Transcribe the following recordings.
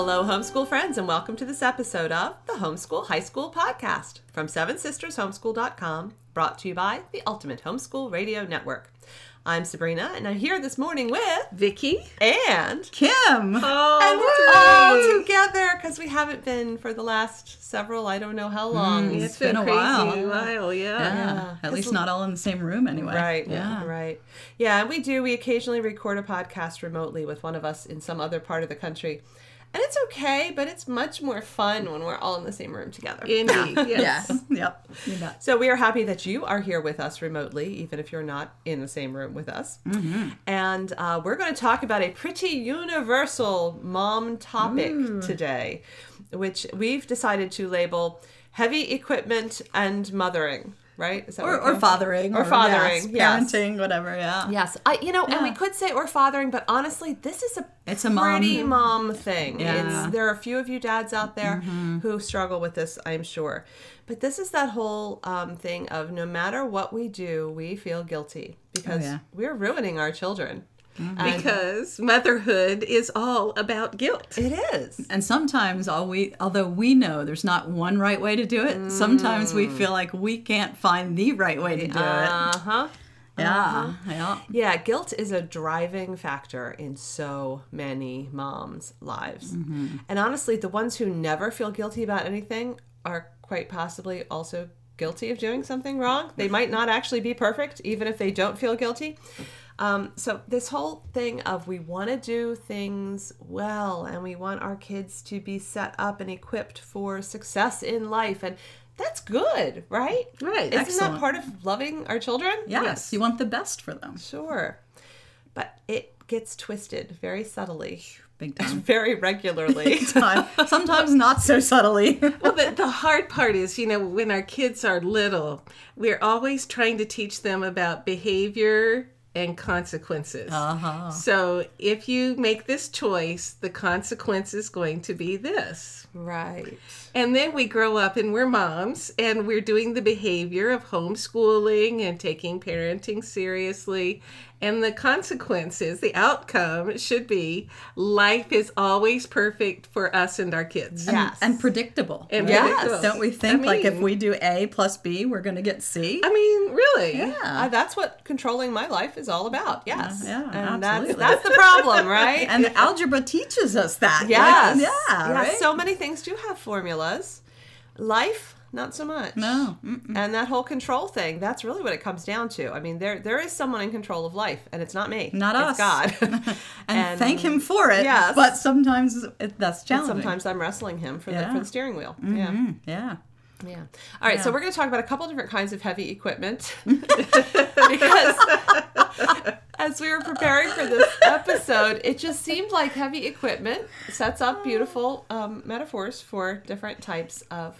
Hello, homeschool friends, and welcome to this episode of the Homeschool High School Podcast from Seven Sisters Homeschool.com, brought to you by the Ultimate Homeschool Radio Network. I'm Sabrina, and I'm here this morning with Vicki. and Kym. Oh, and we're all together because we haven't been for the last several, I don't know how long. Mm, it's It's been, been a crazy while. while, yeah. Yeah. Yeah. At least not all in the same room anyway. Right, Yeah. right. Yeah, and we do. We occasionally record a podcast remotely with one of us in some other part of the country. And it's okay, but it's much more fun when we're all in the same room together. Indeed. Yes. Yes. yep. So we are happy that you are here with us remotely, even if you're not in the same room with us. And uh, we're going to talk about a pretty universal mom topic today, which we've decided to label heavy equipment and mothering. Right? Is that Or, or fathering. Or fathering, yes. Parenting, whatever. Yeah. Yes, I you know, and we could say or fathering, but honestly, this is a It's a pretty mom thing. Yeah. It's there are a few of you dads out there who struggle with this, I'm sure. But this is that whole um, thing of no matter what we do, we feel guilty because yeah. we're ruining our children. And Because motherhood is all about guilt. it is. And sometimes, all we, although we know there's not one right way to do it, sometimes Mm. we feel like we can't find the right way to do it. Uh huh. Yeah. Yeah. Yeah, guilt is a driving factor in so many moms' lives. And honestly, the ones who never feel guilty about anything are quite possibly also guilty of doing something wrong. They might not actually be perfect, even if they don't feel guilty. Um, so, this whole thing of we want to do things well and we want our kids to be set up and equipped for success in life. And that's good, right? Right. Isn't that part of loving our children? Yes. You want the best for them. Sure. But it gets twisted very subtly, Big time. very regularly. Time. Sometimes not so subtly. Well, the, the hard part is, you know, when our kids are little, we're always trying to teach them about behavior and consequences. Uh-huh. So if you make this choice, the consequence is going to be this. right. And then we grow up and we're moms and we're doing the behavior of homeschooling and taking parenting seriously. And the consequences, the outcome should be life is always perfect for us and our kids. Yes. and predictable. And Yes. predictable. Don't we think I like if we do A plus B, we're going to get C? I mean, really? Uh, that's what controlling my life is all about. Yes. Yeah, and absolutely. that's that's the problem, right? And algebra teaches us that. yes. Like, yeah. Yes, right? So many things do have formulas. Life, not so much. No. Mm-mm. And that whole control thing, that's really what it comes down to. I mean, there there is someone in control of life, and it's not me. Not it's us. God. and, thank him for it. Yes. But sometimes it, that's And challenging. sometimes I'm wrestling him for the for the steering wheel. Yeah. Mm, yeah. Yeah. All right. So we're going to talk about a couple different kinds of heavy equipment because as we were preparing for this episode, it just seemed like heavy equipment sets up beautiful um, metaphors for different types of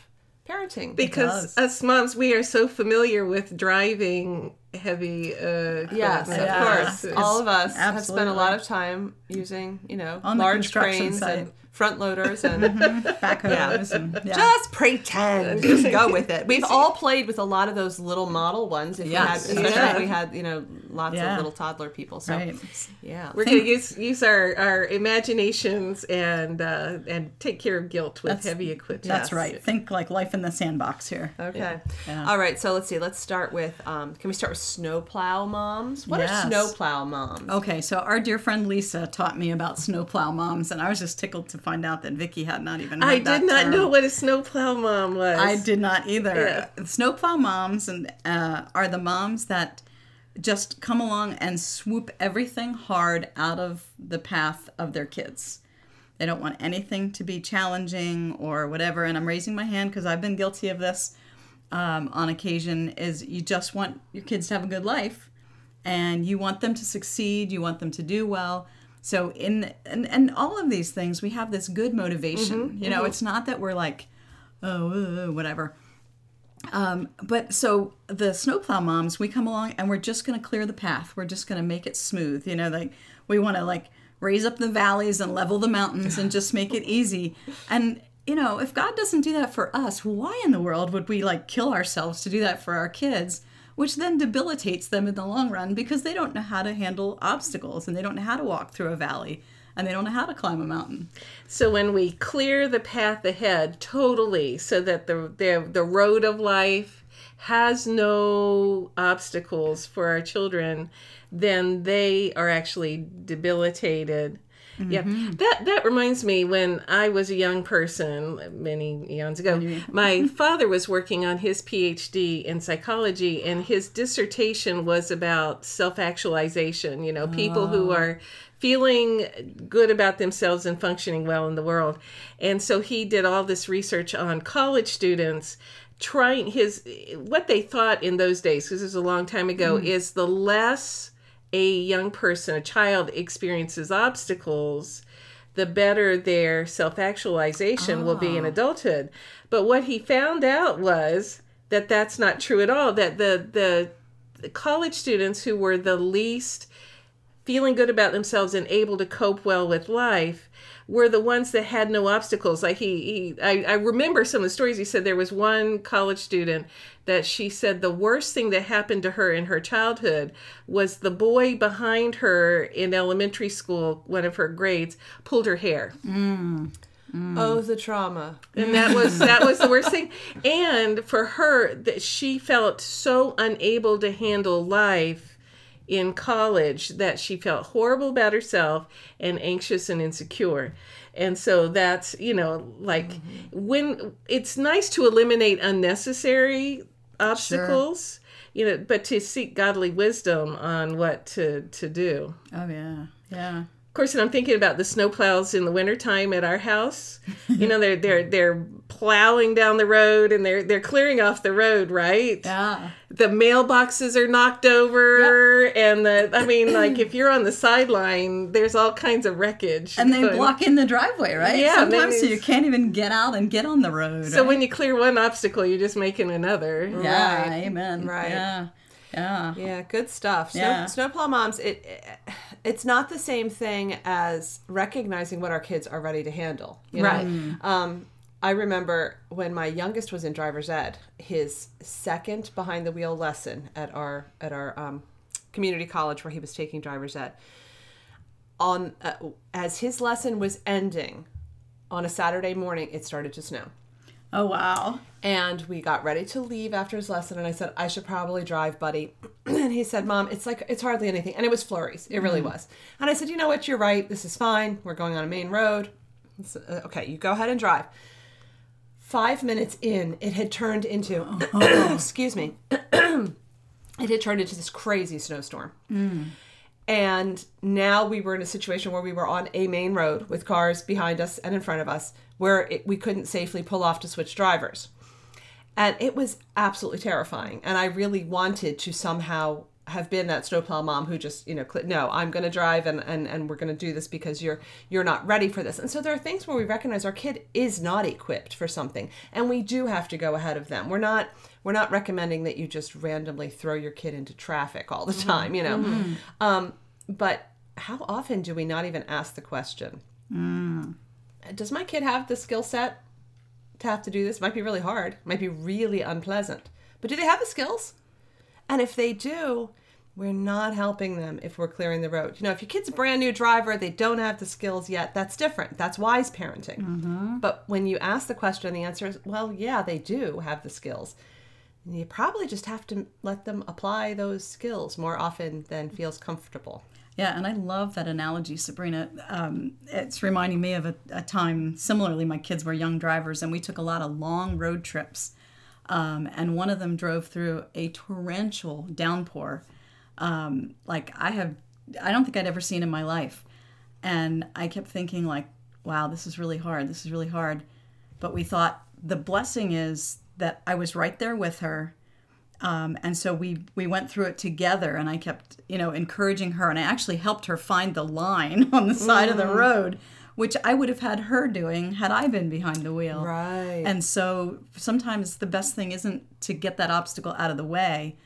parenting. Because does. us moms, we are so familiar with driving heavy uh Yes, of. Yeah. course. It's- All of us have spent a lot of time using, you know, On large construction cranes site. and front loaders and Backhoes. And, yeah. Just pretend. Just go with it. We've all played with a lot of those little model ones. If Yes. we had, especially Yeah. if we had, you know, lots Yeah. of little toddler people. So right. yeah, We're going to use use our, our imaginations and uh, and take care of guilt with That's- heavy equipment. That's right. Think like life in the sandbox here. okay. Yeah. All right. So let's see. Let's start with. Um, can we start with snowplow moms? What are snowplow moms? Okay, so our dear friend Lisa taught me about snowplow moms, and I was just tickled to find out that Vicki had not even. Heard I did not term. know what a snowplow mom was. I did not either. Yeah. Snowplow moms and uh, are the moms that just come along and swoop everything hard out of the path of their kids. They don't want anything to be challenging or whatever. And I'm raising my hand because I've been guilty of this um, on occasion. Is you just want your kids to have a good life, and you want them to succeed. You want them to do well. So in and, and all of these things, we have this good motivation. you know, it's not that we're like, oh, uh, whatever. Um, but so the snowplow moms, we come along and we're just going to clear the path. We're just going to make it smooth. You know, like we want to like raise up the valleys and level the mountains and just make it easy. And you know, if God doesn't do that for us, why in the world would we like kill ourselves to do that for our kids which then debilitates them in the long run because they don't know how to handle obstacles and they don't know how to walk through a valley and they don't know how to climb a mountain. So when we clear the path ahead totally so that the the, the road of life has no obstacles for our children, then they are actually debilitated. Yeah, mm-hmm. that that reminds me when I was a young person many eons ago. My father was working on his PhD in psychology, and his dissertation was about self-actualization. You know, people who oh. are feeling good about themselves and functioning well in the world. And so he did all this research on college students trying his what they thought in those days because this was a long time ago hmm. is the less a young person a child experiences obstacles the better their self-actualization will be in ah. adulthood. But what he found out was that that's not true at all that the the, the college students who were the least feeling good about themselves and able to cope well with life were the ones that had no obstacles. Like he, he I, I remember some of the stories he said. There was one college student that she said the worst thing that happened to her in her childhood was the boy behind her in elementary school, one of her grades, pulled her hair. Mm. Oh, the trauma. and that was that was the worst thing and for her that she felt so unable to handle life in college that she felt horrible about herself and anxious and insecure. And so that's you know like mm-hmm. when it's nice to eliminate unnecessary obstacles you know but to seek godly wisdom on what to to do. Oh yeah, yeah. Of course, and I'm thinking about the snowplows in the wintertime at our house. You know, they're they're they're plowing down the road and they're they're clearing off the road, right? Yeah. The mailboxes are knocked over, and the I mean, like if you're on the sideline, there's all kinds of wreckage. And they going- block in the driveway, right? Yeah, Sometimes so you can't even get out and get on the road. So right? when you clear one obstacle, you're just making another. yeah, Right, amen. right. Yeah. Yeah. Yeah, good stuff. Snow, Yeah. Snowplow moms, it, it it's not the same thing as recognizing what our kids are ready to handle. you know? Right. Um, I remember when my youngest was in driver's ed, his second behind the wheel lesson at our at our um, community college where he was taking driver's ed. On uh, as his lesson was ending on a Saturday morning, it started to snow. Oh wow. And we got ready to leave after his lesson, and I said, I should probably drive, buddy. and he said, Mom, it's like, it's hardly anything. And it was flurries. It really was. And I said, You know what? You're right. This is fine. We're going on a main road. Uh, okay, you go ahead and drive. Five minutes in, it had turned into, excuse me, it had turned into this crazy snowstorm. And now we were in a situation where we were on a main road with cars behind us and in front of us where it, we couldn't safely pull off to switch drivers. And it was absolutely terrifying. And I really wanted to somehow have been that snowplow mom who just, you know, cl- no, I'm going to drive and, and, and we're going to do this because you're you're not ready for this. And so there are things where we recognize our kid is not equipped for something and we do have to go ahead of them. We're not we're not recommending that you just randomly throw your kid into traffic all the mm-hmm. time, you know. Mm-hmm. Um, but how often do we not even ask the question? Mm. Does my kid have the skill set to have to do this? Might be really hard. Might be really unpleasant. But do they have the skills? And if they do, we're not helping them if we're clearing the road. You know, if your kid's a brand new driver, they don't have the skills yet, that's different. That's wise parenting. But when you ask the question, the answer is, well, yeah, they do have the skills. And you probably just have to let them apply those skills more often than feels comfortable. Yeah, and I love that analogy, Sabrina. Um, it's reminding me of a, a time similarly. My kids were young drivers, and we took a lot of long road trips. Um, and one of them drove through a torrential downpour, um, like I have, I don't think I'd ever seen in my life. And I kept thinking, like, wow, this is really hard. This is really hard. But we thought the blessing is that I was right there with her um, and so we we went through it together and i kept you know encouraging her and i actually helped her find the line on the side of the road which i would have had her doing had i been behind the wheel Right. and so sometimes the best thing isn't to get that obstacle out of the way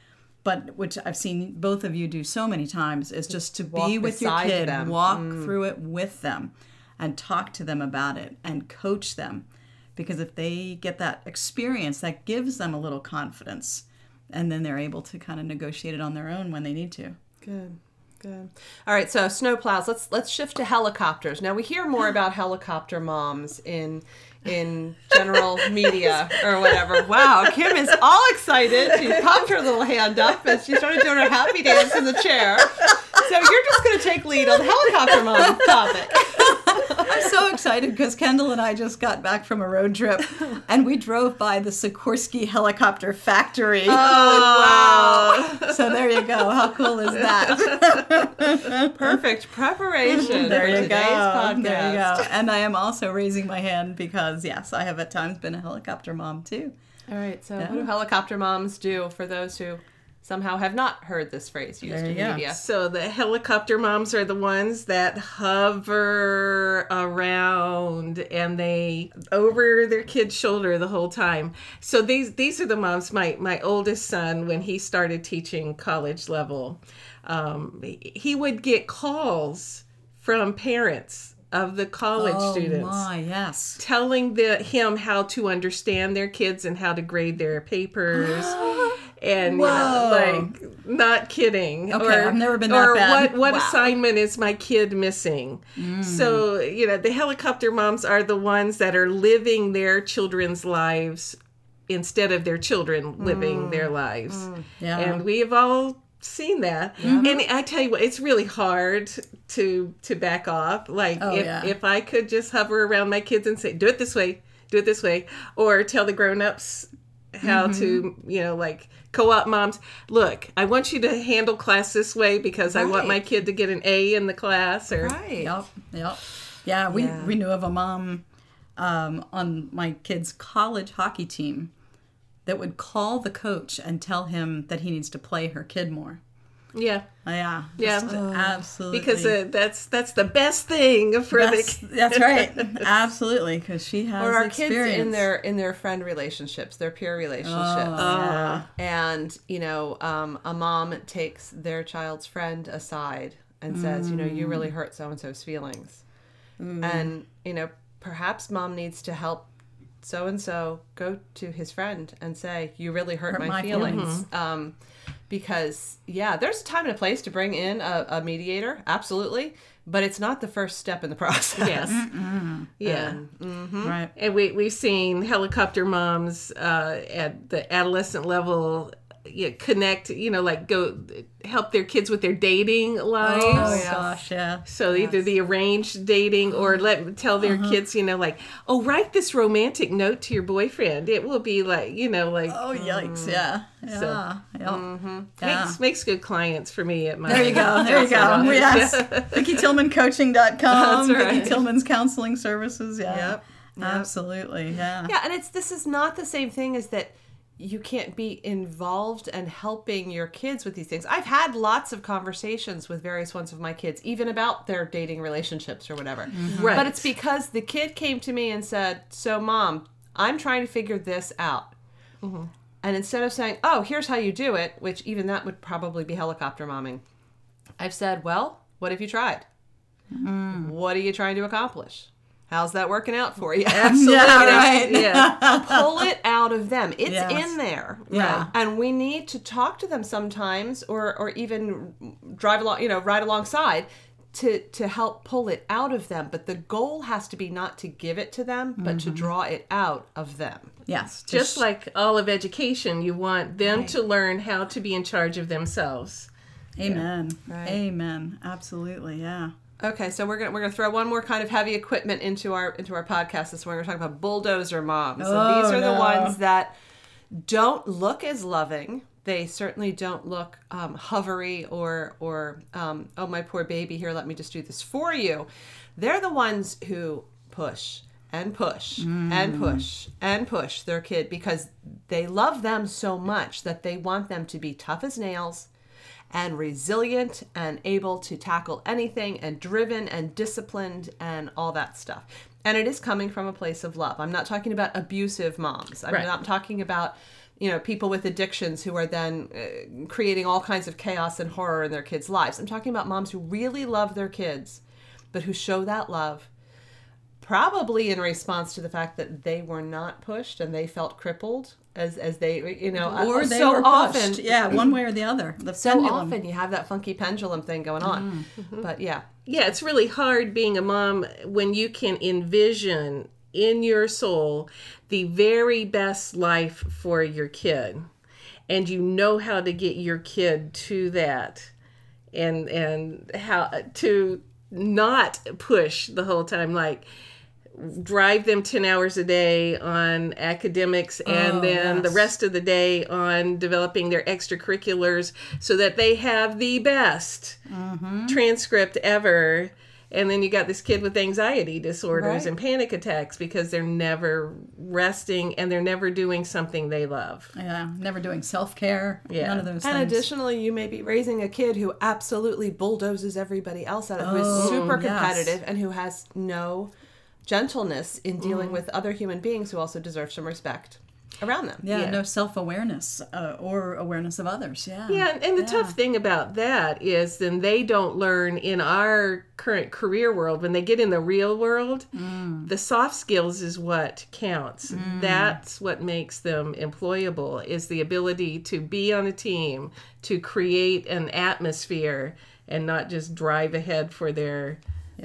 but which i've seen both of you do so many times is just to Walk be with your kid them. walk mm. through it with them and talk to them about it and coach them because if they get that experience that gives them a little confidence and then they're able to kind of negotiate it on their own when they need to. Good. Good. All right, so snowplows. Let's let's shift to helicopters. Now we hear more about helicopter moms in in general media or whatever. Wow, Kym is all excited. She popped her little hand up and she started doing her happy dance in the chair. So you're just going to take lead on the helicopter mom topic. I'm so excited because Kendall and I just got back from a road trip and we drove by the Sikorsky helicopter factory. Oh, wow. So there you go. How cool is that? Perfect preparation There for you today's go. podcast. There you go. And I am also raising my hand because, yes, I have at times been a helicopter mom too. All right, so what do helicopter moms do for those who somehow have not heard this phrase used There in you go. media? So the helicopter moms are the ones that hover around and they over their kid's shoulder the whole time. So these these are the moms. My my oldest son, when he started teaching college level, um, he would get calls from parents of the college students Oh my, yes. telling the him how to understand their kids and how to grade their papers. And you know, Whoa. like not kidding. Okay, or, I've never been that or bad. what what Wow. assignment is my kid missing? Mm. So, you know, the helicopter moms are the ones that are living their children's lives instead of their children living mm. their lives. Mm. Yeah. And we have all seen that. Mm-hmm. And I tell you what, it's really hard to to back off. Like Oh, if yeah. if I could just hover around my kids and say, "Do it this way, do it this way," or tell the grown-ups how to, Mm-hmm. you know, like co-op moms, "Look, I want you to handle class this way because I want my kid to get an A in the class." Or Right. Yep, yep. Yeah, we, Yeah. we knew of a mom um, on my kid's college hockey team that would call the coach and tell him that he needs to play her kid more. Yeah, Yeah, Yeah. just absolutely. because uh, that's that's the best thing for that's, the that's right, absolutely, because she has Or our experience. kids in their in their friend relationships, their peer relationships. Uh, and you know um, a mom takes their child's friend aside and says you know you really Mm. hurt so and so's feelings and you know perhaps mom needs to help so and so go to his friend and say you really hurt, my, my feelings, um, because yeah there's a time and a place to bring in a, a mediator absolutely but it's not the first step in the process. Yes, yeah. And- right. And we we've seen helicopter moms uh, at the adolescent level yeah, connect, you know, like go help their kids with their dating lives. Oh, oh yes. gosh, yeah. So either the arranged dating or mm-hmm. let tell their Uh-huh. kids, you know, like, oh, write this romantic note to your boyfriend. It will be like, you know, like Oh yikes, mm. yeah, yeah, So- yep. yeah. makes makes good clients for me at my. There you go. There you go. counseling office. Yes. VickiTillmanCoaching.com. That's right. Vicki Tillman's counseling services. Yeah. Yep. Absolutely. Yeah. Yeah, and it's this is not the same thing as that you can't be involved and helping your kids with these things. I've had lots of conversations with various ones of my kids, even about their dating relationships or whatever. Right. But it's because the kid came to me and said, "So, mom, I'm trying to figure this out." Mm-hmm. And instead of saying, "Oh, here's how you do it," which even that would probably be helicopter momming, I've said, "Well, what have you tried? Mm. What are you trying to accomplish? How's that working out for you?" Absolutely. Yeah, right. Yeah. pull it out of them. It's Yes. in there. Yeah. And we need to talk to them sometimes or or even drive along, you know, ride alongside to to help pull it out of them. But the goal has to be not to give it to them, but to mm-hmm. draw it out of them. Yes. Just like all of education, you want them to learn how to be in charge of themselves. Amen. Right. Amen. Absolutely. Yeah. Okay, so we're gonna we're gonna throw one more kind of heavy equipment into our into our podcast this morning. We're talking about bulldozer moms. Oh, and these are the ones that don't look as loving. They certainly don't look um, hovery or or um, oh my poor baby here. Let me just do this for you. They're the ones who push and push and push and push their kid because they love them so much that they want them to be tough as nails and resilient and able to tackle anything and driven and disciplined and all that stuff. And it is coming from a place of love. I'm not talking about abusive moms. I'm Right. not talking about you know people with addictions who are then uh, creating all kinds of chaos and horror in their kids' lives. I'm talking about moms who really love their kids but who show that love probably in response to the fact that they were not pushed and they felt crippled as as they you know Or uh, they so were often pushed. Yeah, one way or the other. The so pendulum. often you have that funky pendulum thing going on. But yeah, Yeah, it's really hard being a mom when you can envision in your soul the very best life for your kid and you know how to get your kid to that and and how to not push the whole time like drive them 10 hours a day on academics and Oh, then the rest of the day on developing their extracurriculars so that they have the best Mm-hmm. transcript ever and then you got this kid with anxiety disorders Right. and panic attacks because they're never resting and they're never doing something they love Yeah, never doing self care. Yeah. None of those and things. additionally, you may be raising a kid who absolutely bulldozes everybody else out, of who is Oh, super yes. competitive and who has no gentleness in dealing Mm. with other human beings who also deserve some respect around them. yeah, Yeah. no self awareness uh, or awareness of others. Yeah. Yeah, and- and the tough thing about that is then they don't learn in our current career world when they get in the real world, the soft skills is what counts. That's what makes them employable is the ability to be on a team, to create an atmosphere and not just drive ahead for their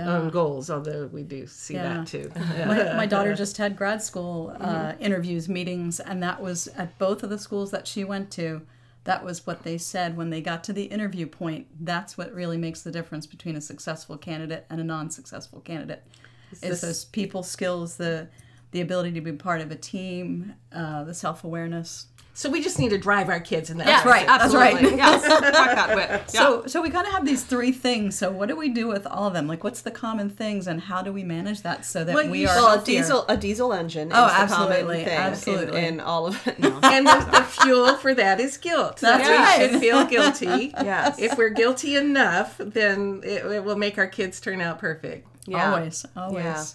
own goals, although we do see Yeah. that too. my, my daughter just had grad school uh, Mm-hmm. interviews, meetings, and that was at both of the schools that she went to. That was what they said when they got to the interview point. That's what really makes the difference between a successful candidate and a non-successful candidate. Is this- those people skills, the the ability to be part of a team, uh, the self awareness. So we just need to drive our kids in that. Yes, right, that's right. absolutely. yes, Rock that whip. Yeah. So so we kind of have these three things. So what do we do with all of them? Like what's the common things, and how do we manage that so that Well, we are well, a diesel a diesel engine. Oh, is absolutely, common thing in- absolutely. In, all of it. No. and the, the fuel for that is guilt. That's we right. should feel guilty. Yes. If we're guilty enough, then it, it will make our kids turn out perfect. Yeah. Always, always. Yeah.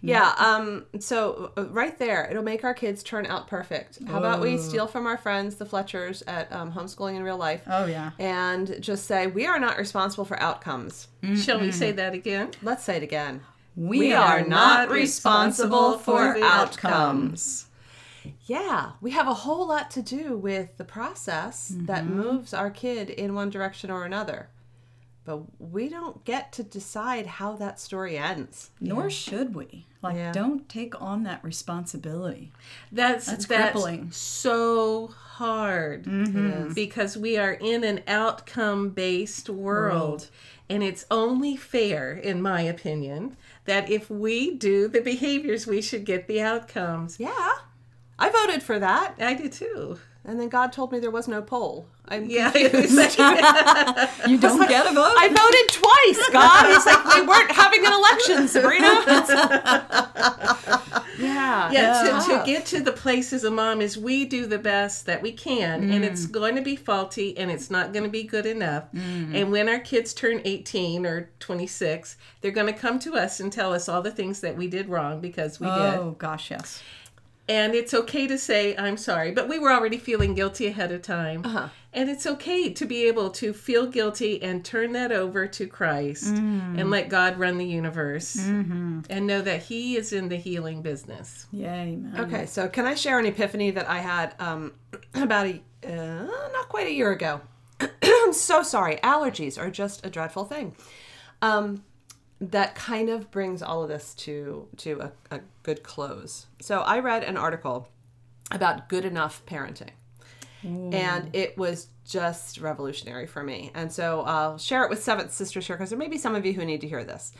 Yeah. Um. So uh, right there, it'll make our kids turn out perfect. How about we steal from our friends, the Fletchers, at um, homeschooling in real life, Oh yeah. and just say we are not responsible for outcomes. Shall we say that again? Let's say it again. We, are not responsible for outcomes. Yeah, we have a whole lot to do with the process that moves our kid in one direction or another. But we don't get to decide how that story ends. Nor should we. Like, Yeah. don't take on that responsibility. That's That's that's, crippling. so hard mm-hmm. because we are in an outcome based world. World. And it's only fair, in my opinion, that if we do the behaviors, we should get the outcomes. Yeah, I voted for that. I do too. And then God told me there was no poll. I'm Yeah. confused. You don't get a vote. I voted twice, God. He's like, we weren't having an election, Sabrina. yeah. yeah, it's to, to get to the place as a mom is we do the best that we can and it's mm. going to be faulty and it's not going to be good enough mm. and when our kids turn 18 or 26 they're going to come to us and tell us all the things that we did wrong because we did oh gosh, yes. And it's okay to say i'm sorry but we were already feeling guilty ahead of time and it's okay to be able to feel guilty and turn that over to christ and let god run the universe and know that he is in the healing business Yay, man. Okay, so can I share an epiphany that I had um, about a uh, not quite a year ago? I'm so sorry. Allergies are just a dreadful thing. Um, that kind of brings all of this to to a, a good clothes. So I read an article about good enough parenting, and it was just revolutionary for me. And so I'll share it with Seventh Sisters here because there may be some of you who need to hear this.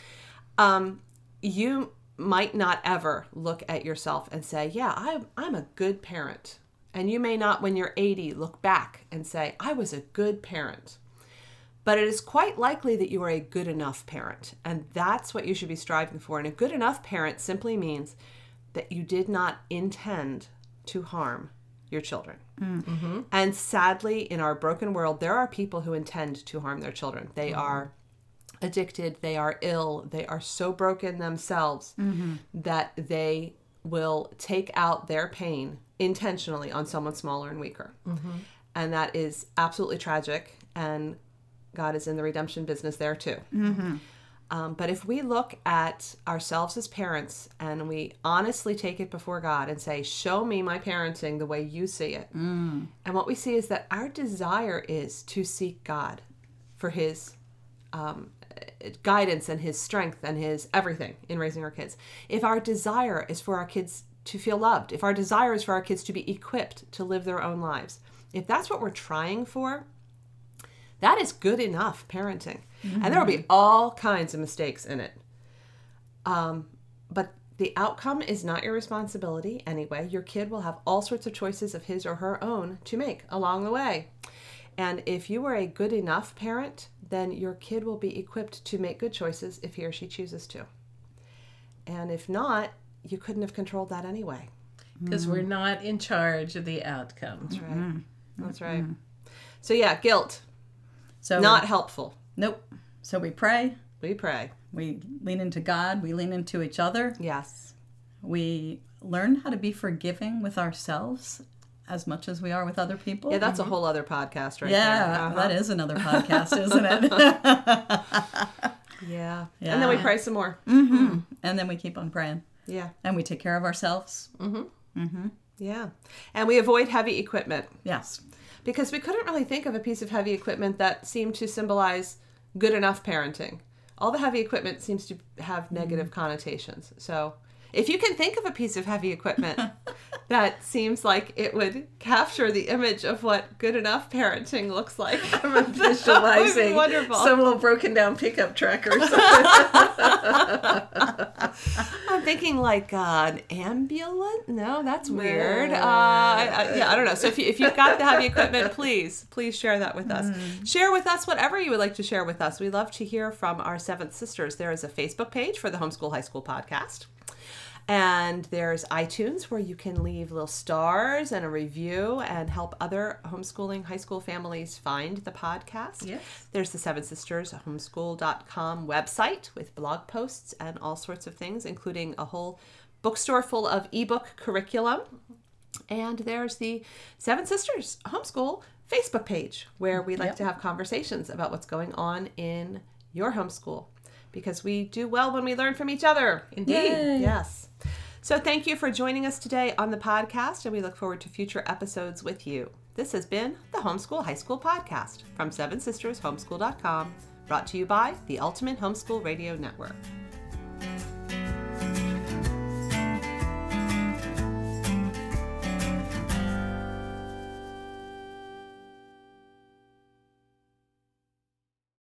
Um, you might not ever look at yourself and say, Yeah, I'm, I'm a good parent. And you may not, when you're 80, look back and say, I was a good parent. But it is quite likely that you are a good enough parent. And that's what you should be striving for. And a good enough parent simply means that you did not intend to harm your children. Mm-hmm. And sadly, in our broken world, there are people who intend to harm their children. They mm-hmm. are addicted, they are ill, they are so broken themselves mm-hmm. that they will take out their pain intentionally on someone smaller and weaker. And that is absolutely tragic. And God is in the redemption business there too. Um, but if we look at ourselves as parents and we honestly take it before God and say, Show me my parenting the way you see it. And what we see is that our desire is to seek God for his um, guidance and his strength and his everything in raising our kids. If our desire is for our kids to feel loved, if our desire is for our kids to be equipped to live their own lives, if that's what we're trying for, that is good enough parenting. And there will be mm-hmm. all kinds of mistakes in it. Um, but the outcome is not your responsibility anyway. Your kid will have all sorts of choices of his or her own to make along the way. And if you are a good enough parent, then your kid will be equipped to make good choices if he or she chooses to. And if not, you couldn't have controlled that anyway. Because we're mm. not in charge of the outcome. That's right. Mm. That's mm-hmm. right. So, yeah, guilt, So not helpful. nope. So we pray, We pray. we lean into God, we lean into each other, Yes. we learn how to be forgiving with ourselves as much as we are with other people. Yeah, that's a whole other podcast right yeah, there. Uh-huh. that is another podcast, isn't it? Yeah. Yeah. And then we pray some more. and then we keep on praying. Yeah. And we take care of ourselves. Mm-hmm. Mm-hmm. Yeah. And we avoid heavy equipment Yes. Because we couldn't really think of a piece of heavy equipment that seemed to symbolize good enough parenting. All the heavy equipment seems to have negative mm. connotations. So, if you can think of a piece of heavy equipment that seems like it would capture the image of what good enough parenting looks like, I'm visualizing wonderful. some little broken down pickup truck or something. I'm thinking like uh, an ambulance. No, that's weird. Uh, I, I, yeah, I don't know. So if, you, if you've got the heavy equipment, please, please share that with us. Share with us whatever you would like to share with us. We love to hear from our seventh sisters. There is a Facebook page for the Homeschool High School podcast. And there's iTunes where you can leave little stars and a review and help other homeschooling high school families find the podcast. Yes. There's the Seven Sisters Homeschool.com website with blog posts and all sorts of things, including a whole bookstore full of ebook curriculum. And there's the Seven Sisters Homeschool Facebook page where we like Yep. to have conversations about what's going on in your homeschool because we do well when we learn from each other. Indeed. Yay. Yes. So thank you for joining us today on the podcast, and we look forward to future episodes with you. This has been the Homeschool High School Podcast from Seven Sisters Homeschool.com, brought to you by the Ultimate Homeschool Radio Network.